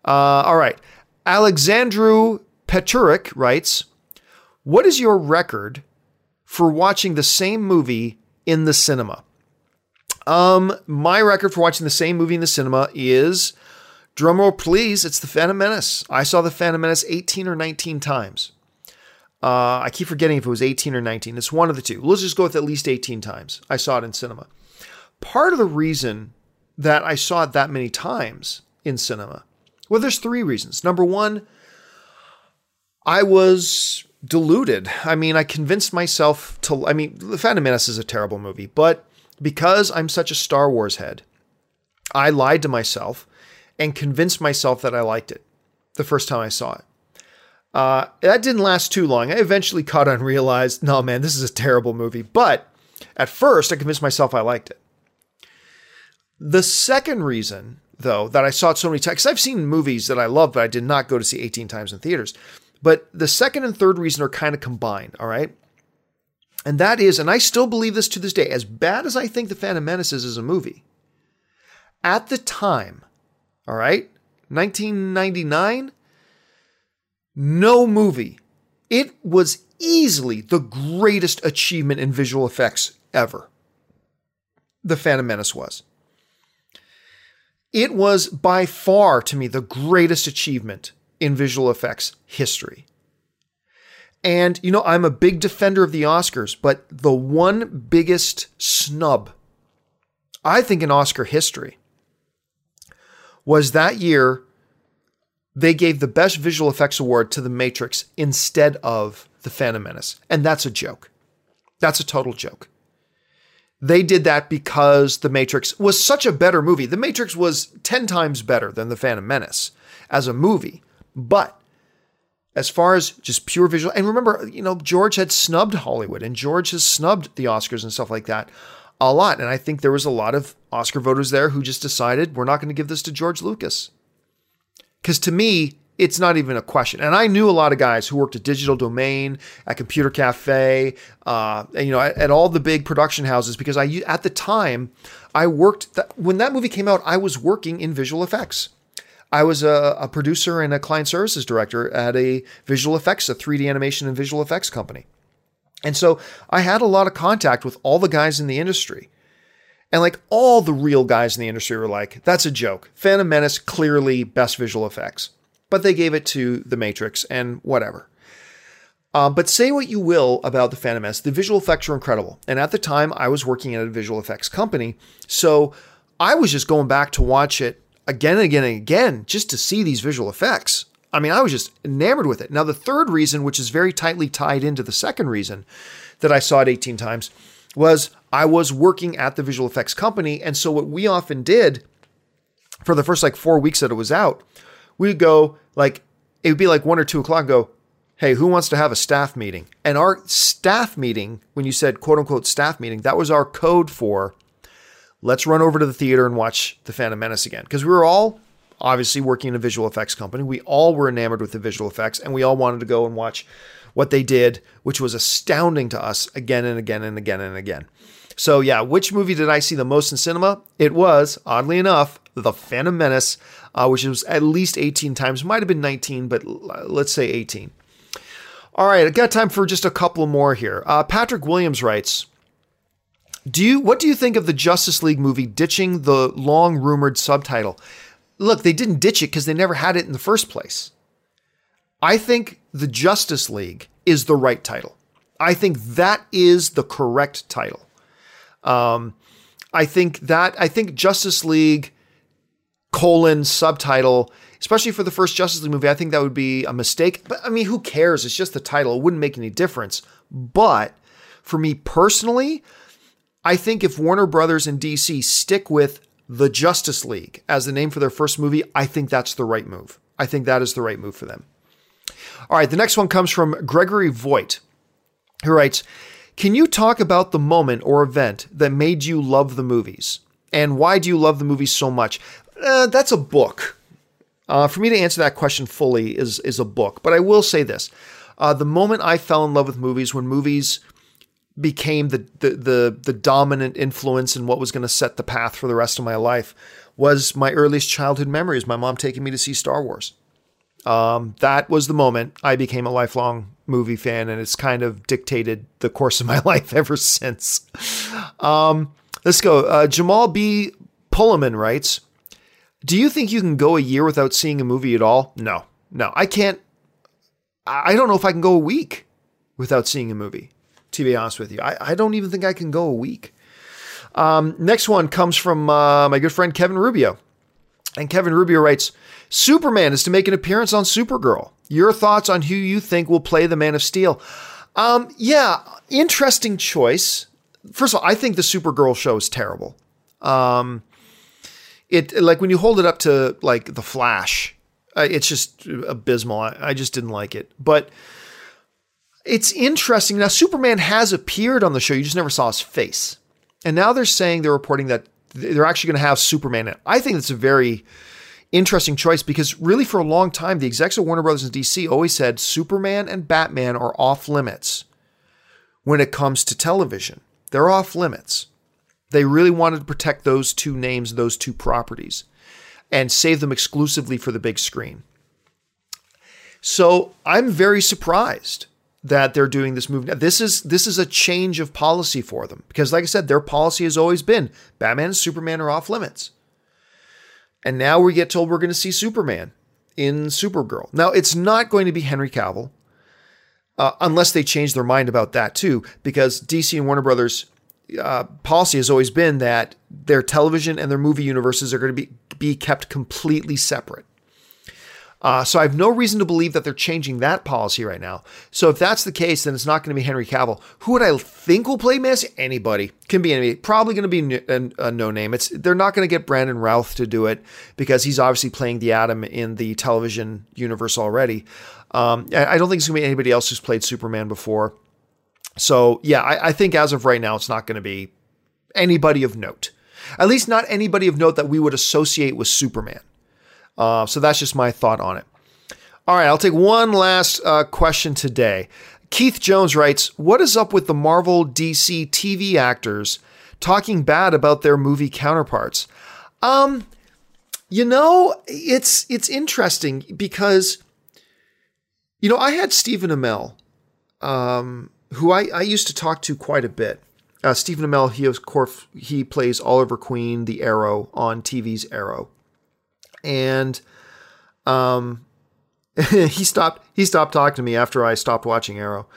[SPEAKER 1] Uh, all right. Alexandru Peturik writes, What is your record for watching the same movie in the cinema. Um, my record for watching the same movie in the cinema is, drumroll please, it's The Phantom Menace. I saw The Phantom Menace 18 or 19 times. Uh, I keep forgetting if it was 18 or 19. It's one of the two. Let's just go with at least 18 times. I saw it in cinema. Part of the reason that I saw it that many times in cinema, well, there's three reasons. Number one, I was deluded. I mean, I convinced myself to. I mean, The Phantom Menace is a terrible movie, but because I'm such a Star Wars head, I lied to myself and convinced myself that I liked it the first time I saw it. Uh, that didn't last too long. I eventually caught on and realized, no, man, this is a terrible movie. But at first, I convinced myself I liked it. The second reason, though, that I saw it so many times, because I've seen movies that I love, but I did not go to see 18 times in theaters. But the second and third reason are kind of combined, all right? And that is, and I still believe this to this day, as bad as I think The Phantom Menace is as a movie, at the time, all right, 1999, no movie. It was easily the greatest achievement in visual effects ever. The Phantom Menace was. It was by far, to me, the greatest achievement in visual effects history. And, you know, I'm a big defender of the Oscars, but the one biggest snub, I think, in Oscar history was that year they gave the Best Visual Effects Award to The Matrix instead of The Phantom Menace. And that's a joke. That's a total joke. They did that because The Matrix was such a better movie. The Matrix was 10 times better than The Phantom Menace as a movie. But as far as just pure visual, and remember, you know, George had snubbed Hollywood and George has snubbed the Oscars and stuff like that a lot. And I think there was a lot of Oscar voters there who just decided we're not going to give this to George Lucas. Because to me, it's not even a question. And I knew a lot of guys who worked at Digital Domain, at Computer Cafe, uh, and, you know, at, at, all the big production houses. Because I, at the time, I worked th- when that movie came out. I was working in visual effects. I was a, a producer and a client services director at a visual effects, a 3D animation and visual effects company. And so I had a lot of contact with all the guys in the industry. And like all the real guys in the industry were like, that's a joke. Phantom Menace, clearly best visual effects. But they gave it to The Matrix and whatever. Uh, but say what you will about the Phantom Menace, the visual effects were incredible. And at the time, I was working at a visual effects company. So I was just going back to watch it again and again and again just to see these visual effects. I mean, I was just enamored with it. Now, the third reason, which is very tightly tied into the second reason that I saw it 18 times, was I was working at the visual effects company. And so, what we often did for the first like four weeks that it was out, we'd go like, it would be like one or two o'clock, go, hey, who wants to have a staff meeting? And our staff meeting, when you said quote unquote staff meeting, that was our code for let's run over to the theater and watch The Phantom Menace again. Because we were all obviously working in a visual effects company. We all were enamored with the visual effects and we all wanted to go and watch what they did, which was astounding to us again and again and again and again. So, yeah, which movie did I see the most in cinema? It was, oddly enough, The Phantom Menace, uh, which was at least 18 times. Might have been 19, but let's say 18. All right, I got time for just a couple more here. Uh, Patrick Williams writes, do you what do you think of the Justice League movie ditching the long rumored subtitle? Look, they didn't ditch it because they never had it in the first place. I think the Justice League is the right title. I think that is the correct title. Um, I think that I think Justice League colon subtitle, especially for the first Justice League movie, I think that would be a mistake. But I mean, who cares? It's just the title. It wouldn't make any difference. But for me personally, I think if Warner Brothers and DC stick with the Justice League as the name for their first movie, I think that's the right move. I think that is the right move for them. All right, the next one comes from Gregory Voigt, who writes Can you talk about the moment or event that made you love the movies? And why do you love the movies so much? Uh, that's a book. Uh, for me to answer that question fully is, is a book. But I will say this uh, the moment I fell in love with movies, when movies became the the the, the dominant influence in what was going to set the path for the rest of my life was my earliest childhood memories. My mom taking me to see Star Wars. Um, that was the moment I became a lifelong movie fan, and it's kind of dictated the course of my life ever since. Um, let's go. Uh, Jamal B. Pullman writes Do you think you can go a year without seeing a movie at all? No, no, I can't. I don't know if I can go a week. without seeing a movie. To be honest with you, I, I don't even think I can go a week. Um, next one comes from uh, my good friend Kevin Rubio. And Kevin Rubio writes Superman is to make an appearance on Supergirl. Your thoughts on who you think will play the Man of Steel? Um, yeah, interesting choice. First of all, I think the Supergirl show is terrible. Um, it like when you hold it up to like the Flash, uh, it's just abysmal. I, I just didn't like it. But it's interesting. Now, Superman has appeared on the show. You just never saw his face. And now they're saying they're reporting that they're actually going to have Superman in. I think it's a very interesting choice because really for a long time, the execs of Warner Brothers and DC always said Superman and Batman are off limits when it comes to television. They're off limits. They really wanted to protect those two names, those two properties, and save them exclusively for the big screen. So I'm very surprised that they're doing this move. Now, this is this is a change of policy for them because, like I said, their policy has always been Batman and Superman are off limits, and now we get told we're going to see Superman in Supergirl. Now it's not going to be Henry Cavill, uh, unless they change their mind about that too, because DC and Warner Brothers. Uh, policy has always been that their television and their movie universes are going to be, be kept completely separate. Uh, so I have no reason to believe that they're changing that policy right now. So if that's the case, then it's not going to be Henry Cavill. Who would I think will play Messi? Anybody can be anybody. Probably going to be a, a no name. It's they're not going to get Brandon Routh to do it because he's obviously playing the Atom in the television universe already. Um, I don't think it's going to be anybody else who's played Superman before. So yeah, I, I think as of right now, it's not going to be anybody of note. At least not anybody of note that we would associate with Superman. Uh, so that's just my thought on it. All right, I'll take one last uh, question today. Keith Jones writes, "What is up with the Marvel DC TV actors talking bad about their movie counterparts?" Um, you know, it's it's interesting because you know I had Stephen Amell, um, who I, I used to talk to quite a bit. Uh, Stephen Amell, he of course he plays Oliver Queen, the Arrow on TV's Arrow and um, he stopped he stopped talking to me after I stopped watching Arrow,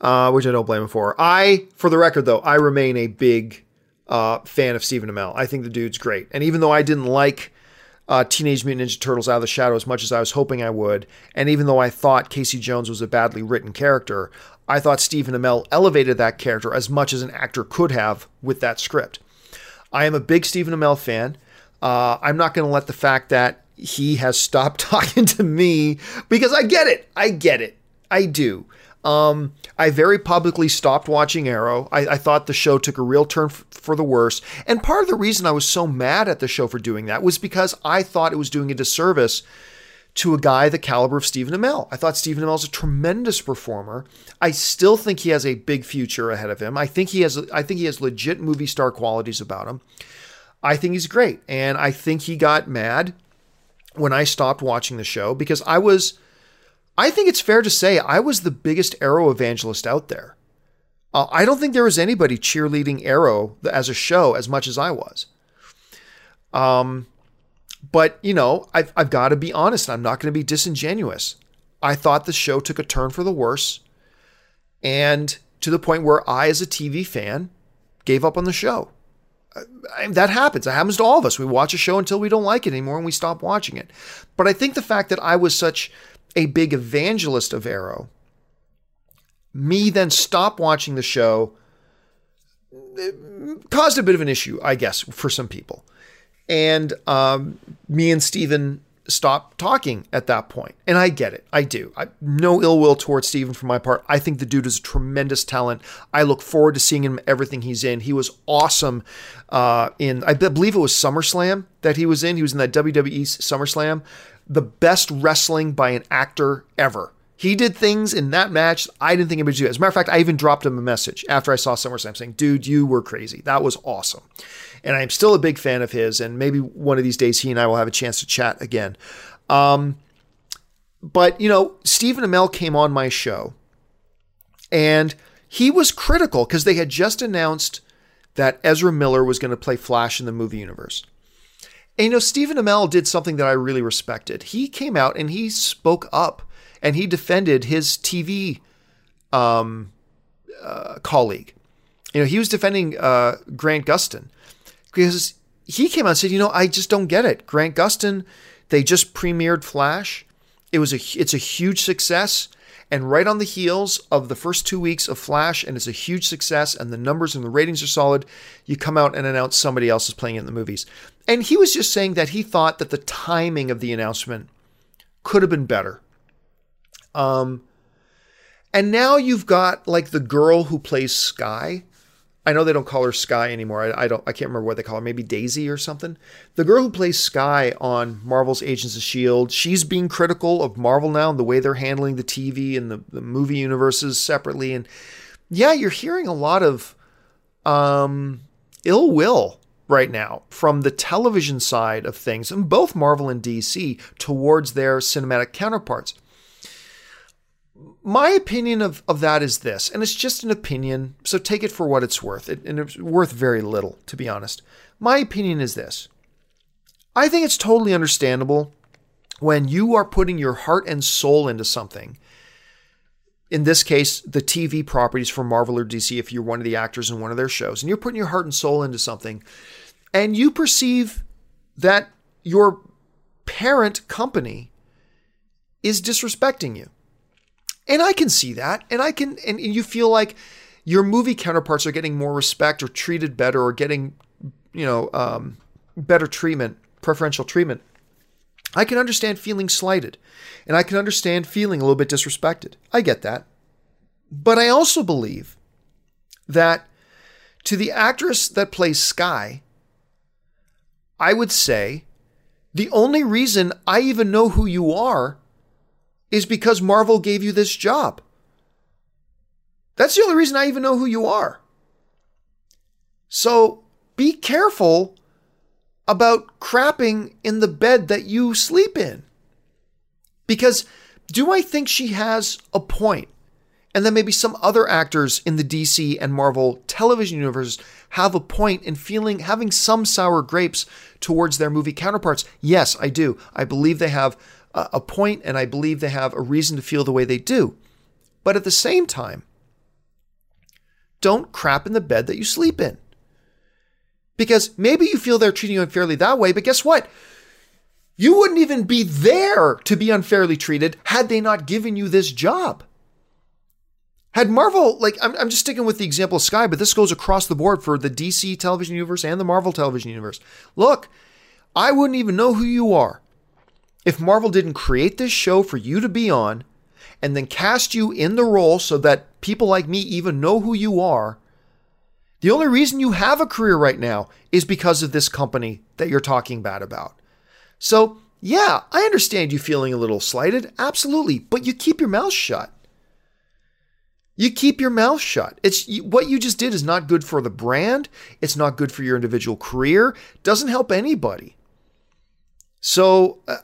[SPEAKER 1] uh, which I don't blame him for. I, for the record though, I remain a big uh, fan of Stephen Amell. I think the dude's great, and even though I didn't like uh, Teenage Mutant Ninja Turtles Out of the Shadow as much as I was hoping I would, and even though I thought Casey Jones was a badly written character, I thought Stephen Amell elevated that character as much as an actor could have with that script. I am a big Stephen Amell fan. Uh, I'm not going to let the fact that he has stopped talking to me because I get it. I get it. I do. Um, I very publicly stopped watching Arrow. I, I thought the show took a real turn f- for the worse. And part of the reason I was so mad at the show for doing that was because I thought it was doing a disservice to a guy the caliber of Stephen Amell. I thought Stephen Amell is a tremendous performer. I still think he has a big future ahead of him. I think he has I think he has legit movie star qualities about him. I think he's great. And I think he got mad when I stopped watching the show because I was, I think it's fair to say, I was the biggest Arrow evangelist out there. Uh, I don't think there was anybody cheerleading Arrow as a show as much as I was. Um, but you know, I've, I've got to be honest. I'm not going to be disingenuous. I thought the show took a turn for the worse, and to the point where I, as a TV fan, gave up on the show. That happens. It happens to all of us. We watch a show until we don't like it anymore and we stop watching it. But I think the fact that I was such a big evangelist of Arrow, me then stop watching the show caused a bit of an issue, I guess, for some people. And um, me and Steven stop talking at that point. And I get it. I do. I, no ill will towards Steven for my part. I think the dude is a tremendous talent. I look forward to seeing him everything he's in. He was awesome uh, in, I believe it was SummerSlam that he was in. He was in that WWE SummerSlam. The best wrestling by an actor ever. He did things in that match I didn't think anybody would do. As a matter of fact, I even dropped him a message after I saw SummerSlam saying, dude, you were crazy. That was awesome. And I'm still a big fan of his. And maybe one of these days he and I will have a chance to chat again. Um, but, you know, Stephen Amell came on my show and he was critical because they had just announced that Ezra Miller was going to play Flash in the movie universe. And, you know, Stephen Amell did something that I really respected. He came out and he spoke up and he defended his TV um, uh, colleague. You know, he was defending uh, Grant Gustin because he came out and said, you know, I just don't get it. Grant Gustin, they just premiered Flash. It was a it's a huge success. And right on the heels of the first two weeks of Flash, and it's a huge success, and the numbers and the ratings are solid, you come out and announce somebody else is playing it in the movies. And he was just saying that he thought that the timing of the announcement could have been better. Um, and now you've got like the girl who plays Skye. I know they don't call her Skye anymore. I, I, don't. I can't remember what they call her. Maybe Daisy or something. The girl who plays Skye on Marvel's Agents of Shield. She's being critical of Marvel now and the way they're handling the TV and the, the movie universes separately. And yeah, you're hearing a lot of um, ill will right now from the television side of things, and both Marvel and DC towards their cinematic counterparts my opinion of, of that is this, and it's just an opinion, so take it for what it's worth. It, and it's worth very little, to be honest. My opinion is this I think it's totally understandable when you are putting your heart and soul into something. In this case, the TV properties for Marvel or DC, if you're one of the actors in one of their shows, and you're putting your heart and soul into something, and you perceive that your parent company is disrespecting you and I can see that. And I can, and, you feel like your movie counterparts are getting more respect or treated better or getting, you know, um, better treatment, preferential treatment. I can understand feeling slighted and I can understand feeling a little bit disrespected. I get that. But I also believe that to the actress that plays Skye, I would say the only reason I even know who you are is because Marvel gave you this job. That's the only reason I even know who you are. So be careful about crapping in the bed that you sleep in. Because do I think she has a point? And then maybe some other actors in the DC and Marvel television universe have a point in feeling having some sour grapes towards their movie counterparts. Yes, I do. I believe they have a point, and I believe they have a reason to feel the way they do. But at the same time, don't crap in the bed that you sleep in. Because maybe you feel they're treating you unfairly that way, but guess what? You wouldn't even be there to be unfairly treated had they not given you this job. Had Marvel, like, I'm, I'm just sticking with the example of Skye, but this goes across the board for the DC television universe and the Marvel television universe. Look, I wouldn't even know who you are if Marvel didn't create this show for you to be on and then cast you in the role so that people like me even know who you are, the only reason you have a career right now is because of this company that you're talking bad about. So, yeah, I understand you feeling a little slighted, absolutely, but you keep your mouth shut. You keep your mouth shut. It's what you just did is not good for the brand. It's not good for your individual career. Doesn't help anybody. So, uh,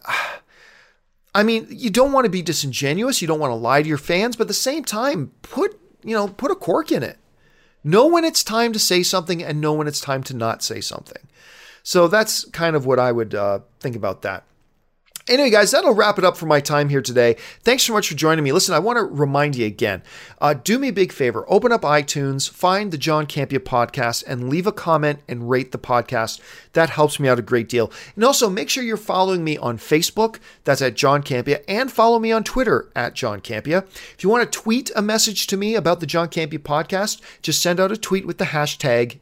[SPEAKER 1] I mean, you don't want to be disingenuous. You don't want to lie to your fans, but at the same time, put you know put a cork in it. Know when it's time to say something, and know when it's time to not say something. So that's kind of what I would uh, think about that. Anyway, guys, that'll wrap it up for my time here today. Thanks so much for joining me. Listen, I want to remind you again uh, do me a big favor open up iTunes, find the John Campea podcast, and leave a comment and rate the podcast. That helps me out a great deal. And also, make sure you're following me on Facebook. That's at John Campea. and follow me on Twitter at John Campea. If you want to tweet a message to me about the John Campea podcast, just send out a tweet with the hashtag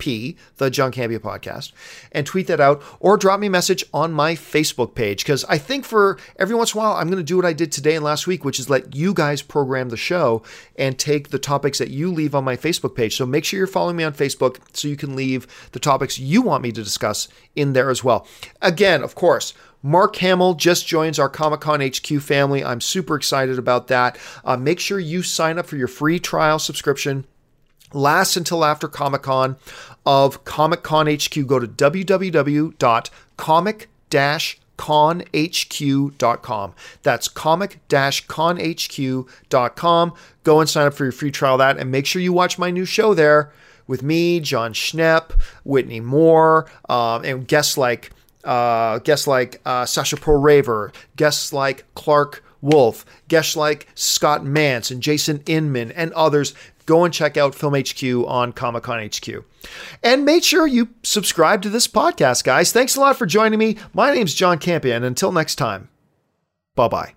[SPEAKER 1] TJCP, the John Campea podcast, and tweet that out, or drop me a message on on my Facebook page because I think for every once in a while, I'm going to do what I did today and last week, which is let you guys program the show and take the topics that you leave on my Facebook page. So make sure you're following me on Facebook so you can leave the topics you want me to discuss in there as well. Again, of course, Mark Hamill just joins our Comic Con HQ family. I'm super excited about that. Uh, make sure you sign up for your free trial subscription lasts until after Comic Con of Comic Con HQ. Go to www.comic conhq.com. That's comic-conhq.com. Go and sign up for your free trial that and make sure you watch my new show there with me, John Schnepp, Whitney Moore, um, and guests like uh, guests like uh, Sasha Perl-Raver, guests like Clark Wolf, Geschleich, Scott Mantz, and Jason Inman, and others. Go and check out Film HQ on Comic Con HQ. And make sure you subscribe to this podcast, guys. Thanks a lot for joining me. My name's John Campea. until next time, bye bye.